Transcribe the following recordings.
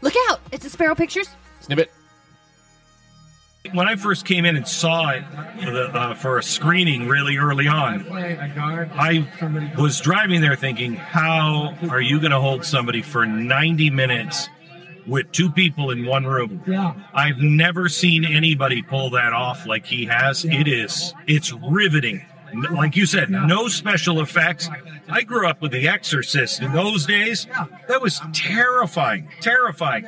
Look out! It's a Spero Pictures. Snippet. When I first came in and saw it for, the, uh, for a screening really early on, I was driving there thinking, how are you going to hold somebody for 90 minutes with two people in one room? Yeah. I've never seen anybody pull that off like he has. It is, it's riveting. Like you said, no special effects. I grew up with The Exorcist in those days. That was terrifying, terrifying.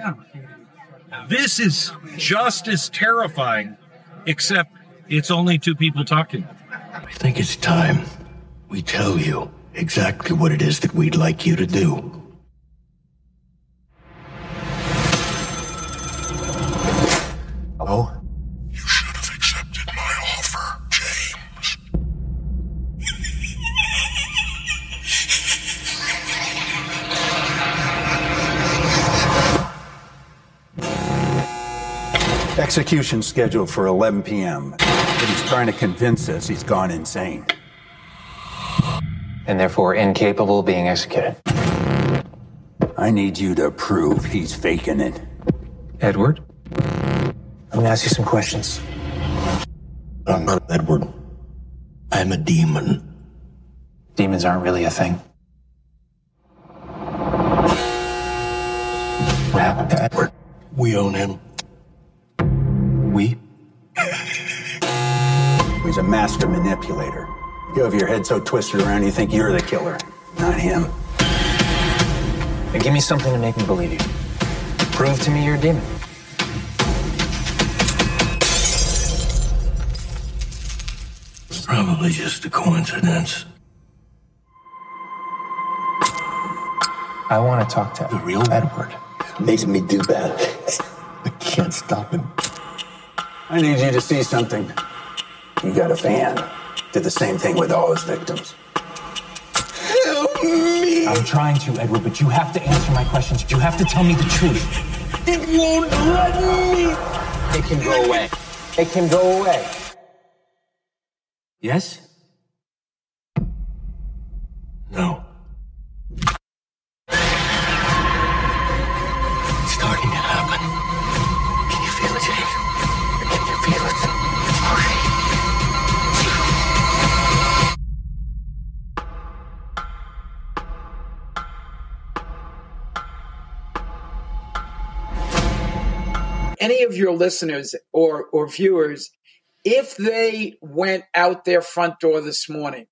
This is just as terrifying, except it's only two people talking. I think it's time we tell you exactly what it is that we'd like you to do. Oh? Execution scheduled for 11 p.m. But he's trying to convince us he's gone insane. and therefore incapable of being executed. I need you to prove he's faking it. Edward? I'm gonna ask you some questions. I'm not Edward. I'm a demon. Demons aren't really a thing. What happened to Edward? We own him. He's a master manipulator. You have your head so twisted around you think you're the killer, not him. Then give me something to make me believe you. Prove to me you're a demon. It's probably just a coincidence. I want to talk to The real Edward. Makes me do bad. I can't stop him. I need you to see something. You got a fan. Did the same thing with all his victims. Help me! I'm trying to, Edward, but you have to answer my questions. You have to tell me the truth. It won't let me! It can go away. It can go away. Yes? Any of your listeners or or viewers, if they went out their front door this morning,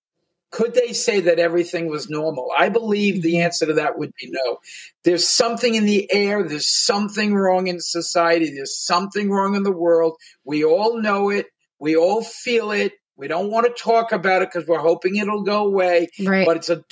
could they say that everything was normal? I believe the mm-hmm. answer to that would be no. There's something in the air. There's something wrong in society. There's something wrong in the world. We all know it. We all feel it. We don't want to talk about it because we're hoping it'll go away. Right. But it's a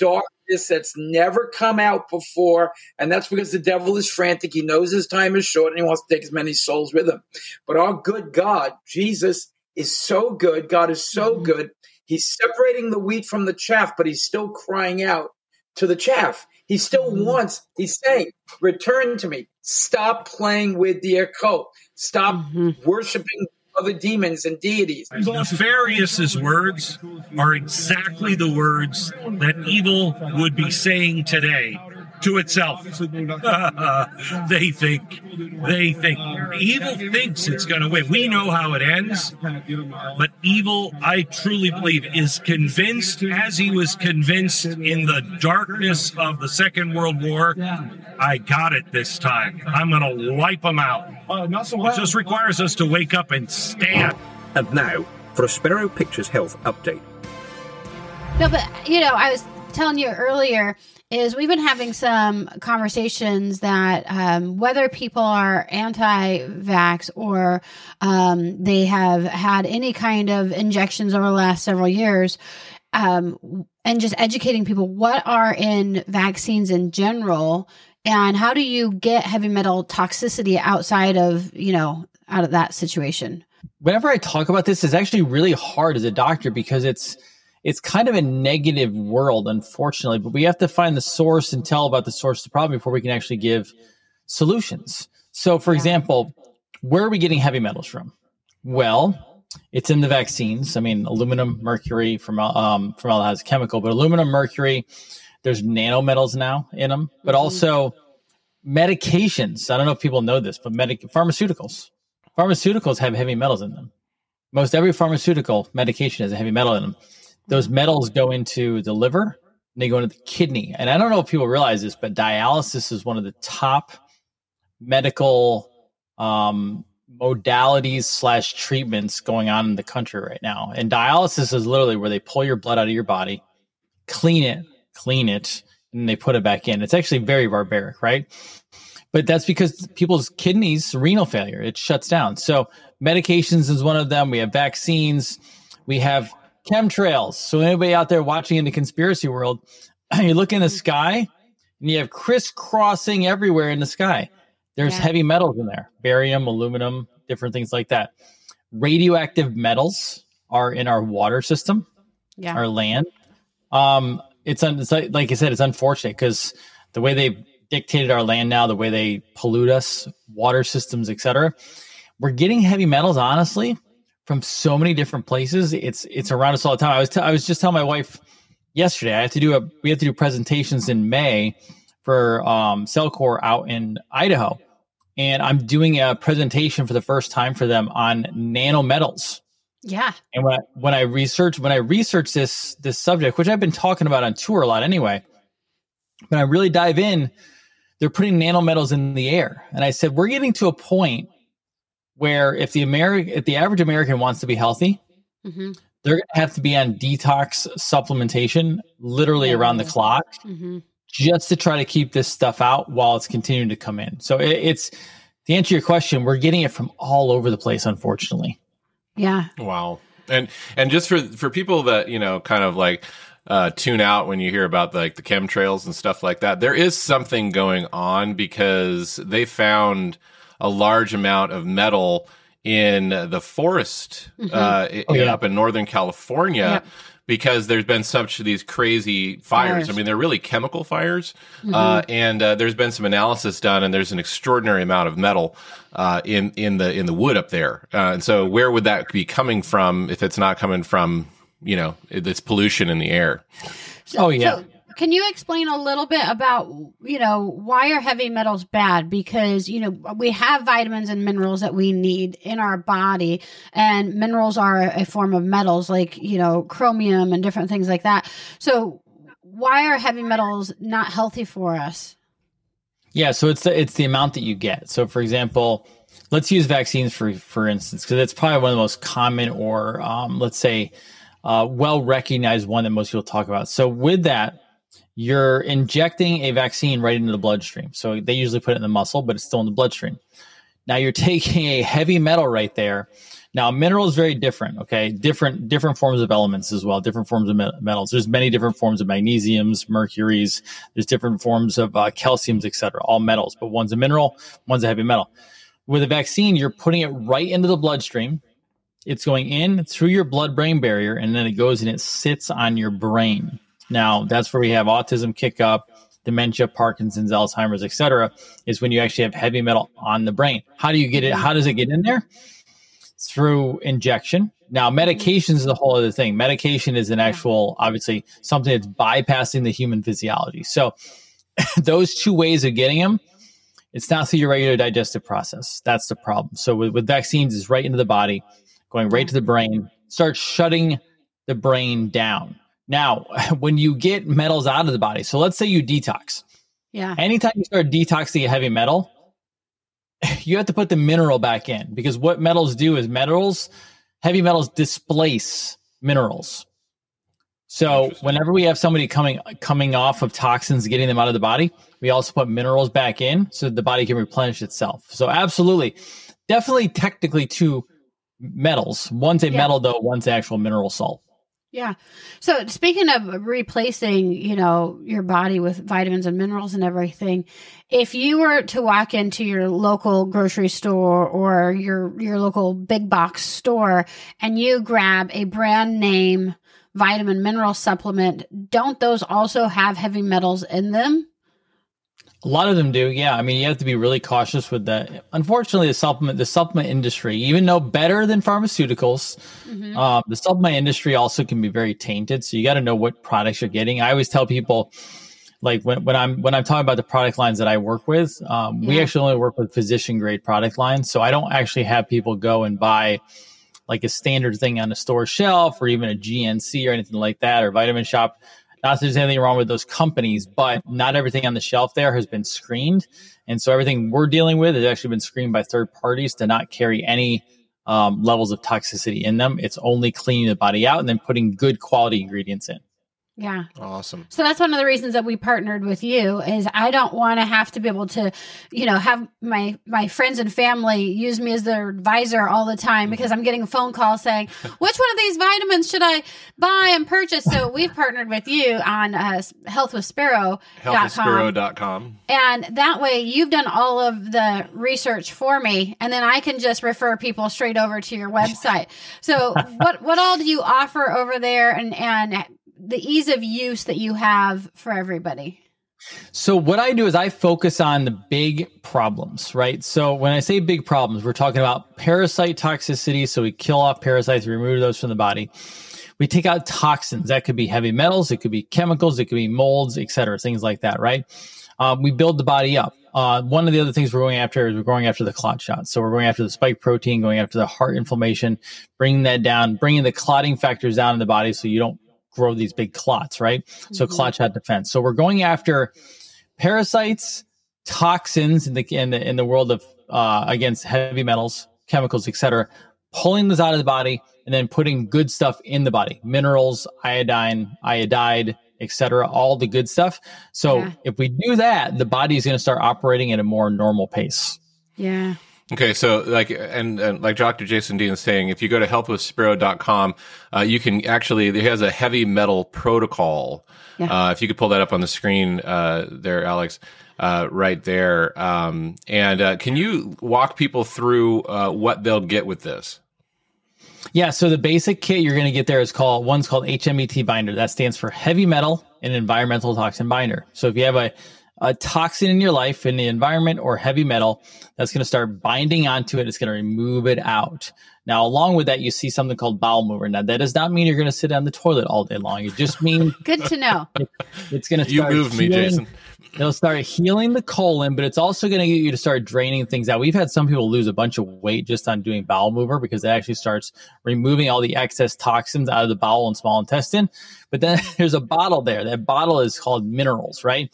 darkness that's never come out before. And that's because the devil is frantic. He knows his time is short and he wants to take as many souls with him. But our good God, Jesus, is so good. God is so mm-hmm. good. He's separating the wheat from the chaff, but he's still crying out to the chaff. He still mm-hmm. wants, he's saying, return to me. Stop playing with the occult. Stop mm-hmm. worshiping other demons and deities. Nefarious's words are exactly the words that evil would be saying today to itself. they think, they think, evil thinks it's going to win. We know how it ends, but evil, I truly believe, is convinced, as he was convinced in the darkness of the Second World War. I got it this time. I'm going to wipe them out. It just requires us to wake up and stand. And now for a Spero Pictures Health update. No, but you know, I was telling you earlier is we've been having some conversations that um, whether people are anti-vax or um, they have had any kind of injections over the last several years, um, and just educating people what are in vaccines in general, and how do you get heavy metal toxicity outside of you know out of that situation. whenever I talk about this, it's actually really hard as a doctor because it's it's kind of a negative world, unfortunately. But we have to find the source and tell about the source of the problem before we can actually give solutions. So, for example, where are we getting heavy metals from? Well, it's in the vaccines. I mean, aluminum, mercury, from um, formaldehyde has chemical, but aluminum, mercury. There's nanometals now in them, but also medications. I don't know if people know this, but medic pharmaceuticals. Pharmaceuticals have heavy metals in them. Most every pharmaceutical medication has a heavy metal in them. Those metals go into the liver and they go into the kidney. And I don't know if people realize this, but dialysis is one of the top medical um, modalities slash treatments going on in the country right now. And dialysis is literally where they pull your blood out of your body, clean it, clean it, and they put it back in. It's actually very barbaric, right? But that's because people's kidneys, renal failure, it shuts down. So medications is one of them. We have vaccines. We have chemtrails. So anybody out there watching in the conspiracy world, you look in the sky and you have crisscrossing everywhere in the sky. There's Yeah. heavy metals in there, barium, aluminum, different things like that. Radioactive metals are in our water system Yeah. our land. Um, it's, un- it's like, like I said, it's unfortunate because the way they dictated our land now, the way they pollute us, water systems, etc. We're getting heavy metals, honestly, from so many different places. It's it's around us all the time. I was t- I was just telling my wife yesterday. I have to do a we have to do presentations in May for um, Cellcore out in Idaho, and I'm doing a presentation for the first time for them on nanometals. Yeah. And when I, when I research when I research this this subject, which I've been talking about on tour a lot anyway, when I really dive in, they're putting nanometals in the air, and I said we're getting to a point where if the American if the average American wants to be healthy, hmm they're going to have to be on detox supplementation literally around the clock hmm just to try to keep this stuff out while it's continuing to come in. So it, it's to answer your question, we're getting it from all over the place, unfortunately. Yeah. Wow. And and just for for people that you know, kind of like uh, tune out when you hear about like the chemtrails and stuff like that, there is something going on because they found a large amount of metal in the forest uh, Oh, yeah. up in Northern California. Yep. Because there's been such these crazy fires. Fires. I mean, they're really chemical fires. Uh, and uh, there's been some analysis done, and there's an extraordinary amount of metal uh, in in the in the wood up there. Uh, and so, where would that be coming from if it's not coming from you know this pollution in the air? Oh yeah. So, can you explain a little bit about you know why are heavy metals bad? Because you know we have vitamins and minerals that we need in our body, and minerals are a form of metals like you know chromium and different things like that. So why are heavy metals not healthy for us? Yeah, so it's the, it's the amount that you get. So, for example, let's use vaccines for for instance, because it's probably one of the most common or um, let's say uh, well recognized one that most people talk about. So, with that, you're injecting a vaccine right into the bloodstream. So they usually put it in the muscle, but it's still in the bloodstream. Now you're taking a heavy metal right there. Now mineral is very different. Okay, different different forms of elements as well. Different forms of me- metals. There's many different forms of magnesiums, mercuries. There's different forms of uh, calciums, etc. All metals, but one's a mineral, one's a heavy metal. With a vaccine, you're putting it right into the bloodstream. It's going in through your blood-brain barrier, and then it goes and it sits on your brain. Now that's where we have autism kick up, dementia, Parkinson's, Alzheimer's, etc. Is when you actually have heavy metal on the brain. How do you get it? How does it get in there? Through injection. Now, medications is a whole other thing. Medication is an actual, obviously, something that's bypassing the human physiology. So, those two ways of getting them, it's not through your regular digestive process. That's the problem. So, with, with vaccines, it's right into the body, going right to the brain, start shutting the brain down. Now, when you get metals out of the body, so let's say you detox. Yeah. Anytime you start detoxing a heavy metal, you have to put the mineral back in because what metals do is metals, heavy metals displace minerals. So whenever we have somebody coming coming off of toxins, getting them out of the body, we also put minerals back in so that the body can replenish itself. So absolutely, definitely, technically two metals. One's a Yeah. metal though, one's actual mineral salt. Yeah. So speaking of replacing, you know, your body with vitamins and minerals and everything, if you were to walk into your local grocery store or your your local big box store and you grab a brand name vitamin mineral supplement, don't those also have heavy metals in them? A lot of them do, yeah. I mean, you have to be really cautious with that. Unfortunately, the supplement the supplement industry, even though better than pharmaceuticals, Mhm. um, the supplement industry also can be very tainted. So you got to know what products you're getting. I always tell people, like when, when I'm when I'm talking about the product lines that I work with, um, we actually only work with physician grade product lines. So I don't actually have people go and buy like a standard thing on a store shelf or even a GNC or anything like that or Vitamin Shop. Not that there's anything wrong with those companies, but not everything on the shelf there has been screened. And so everything we're dealing with has actually been screened by third parties to not carry any um, levels of toxicity in them. It's only cleaning the body out and then putting good quality ingredients in. Yeah. Awesome. So that's one of the reasons that we partnered with you is I don't want to have to be able to, you know, have my my friends and family use me as their advisor all the time because I'm getting a phone call saying, which one of these vitamins should I buy and purchase? So we've partnered with you on uh, healthwithspero.com. Healthwithspero.com. And that way you've done all of the research for me and then I can just refer people straight over to your website. So what what all do you offer over there and and the ease of use that you have for everybody? So what I do is I focus on the big problems, right? So when I say big problems, we're talking about parasite toxicity. So we kill off parasites, remove those from the body. We take out toxins. That could be heavy metals, it could be chemicals, it could be molds, et cetera, things like that, right? Um, we build the body up. Uh, one of the other things we're going after is we're going after the clot shots. So we're going after the spike protein, going after the heart inflammation, bringing that down, bringing the clotting factors down in the body so you don't grow these big clots, right? So clot shot defense. So we're going after parasites, toxins in the in the in the world of uh, against heavy metals, chemicals, etc. Pulling those out of the body and then putting good stuff in the body, minerals, iodine, iodide, etc. All the good stuff. So Yeah. if we do that, the body is going to start operating at a more normal pace. Yeah. Okay, so like and, and like Dr. Jason Dean is saying, if you go to healthwithspero.com, uh, you can actually it has a heavy metal protocol. Yeah. Uh, if you could pull that up on the screen uh, there, Alex, uh, right there. Um, and uh, can you walk people through uh, what they'll get with this? Yeah, so the basic kit you're going to get there is called one's called HMET binder. That stands for heavy metal and environmental toxin binder. So if you have a a toxin in your life in the environment or heavy metal that's going to start binding onto it it's going to remove it out now along with that you see something called bowel mover now that does not mean you're going to sit on the toilet all day long it just means Good to know. it's going to You start moved me, healing- Jason. It'll start healing the colon, but it's also going to get you to start draining things out. We've had some people lose a bunch of weight just on doing bowel mover because it actually starts removing all the excess toxins out of the bowel and small intestine. But then there's a bottle there. That bottle is called minerals, right?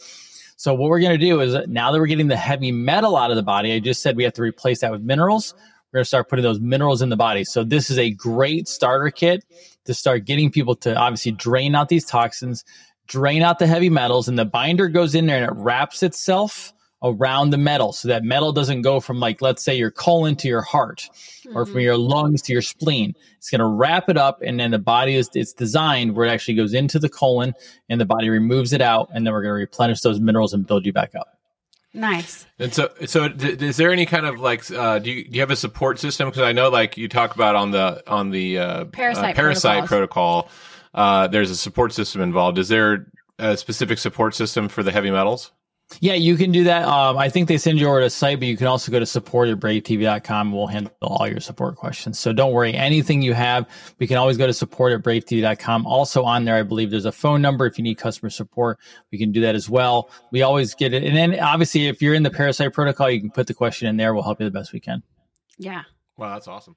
So what we're going to do is now that we're getting the heavy metal out of the body, I just said we have to replace that with minerals. We're going to start putting those minerals in the body. So this is a great starter kit to start getting people to obviously drain out these toxins, drain out the heavy metals, and the binder goes in there and it wraps itself around the metal so that metal doesn't go from like let's say your colon to your heart or from your lungs to your spleen it's going to wrap it up and then the body is it's designed where it actually goes into the colon and the body removes it out and then we're going to replenish those minerals and build you back up Nice. And so, so d- is there any kind of like, uh, do you do you have a support system? Because I know, like you talk about on the on the uh, Parasite uh, parasite protocol, uh, there's a support system involved. Is there a specific support system for the heavy metals? Yeah you can do that. Um, i think they send you over to a site but you can also go to support at bravetv.com and we'll handle all your support questions. So don't worry anything you have we can always go to support at bravetv.com also on there i believe there's a phone number if you need customer support we can do that as well. We always get it and then obviously if you're in the parasite protocol you can put the question in there we'll help you the best we can. Yeah. Wow, that's awesome.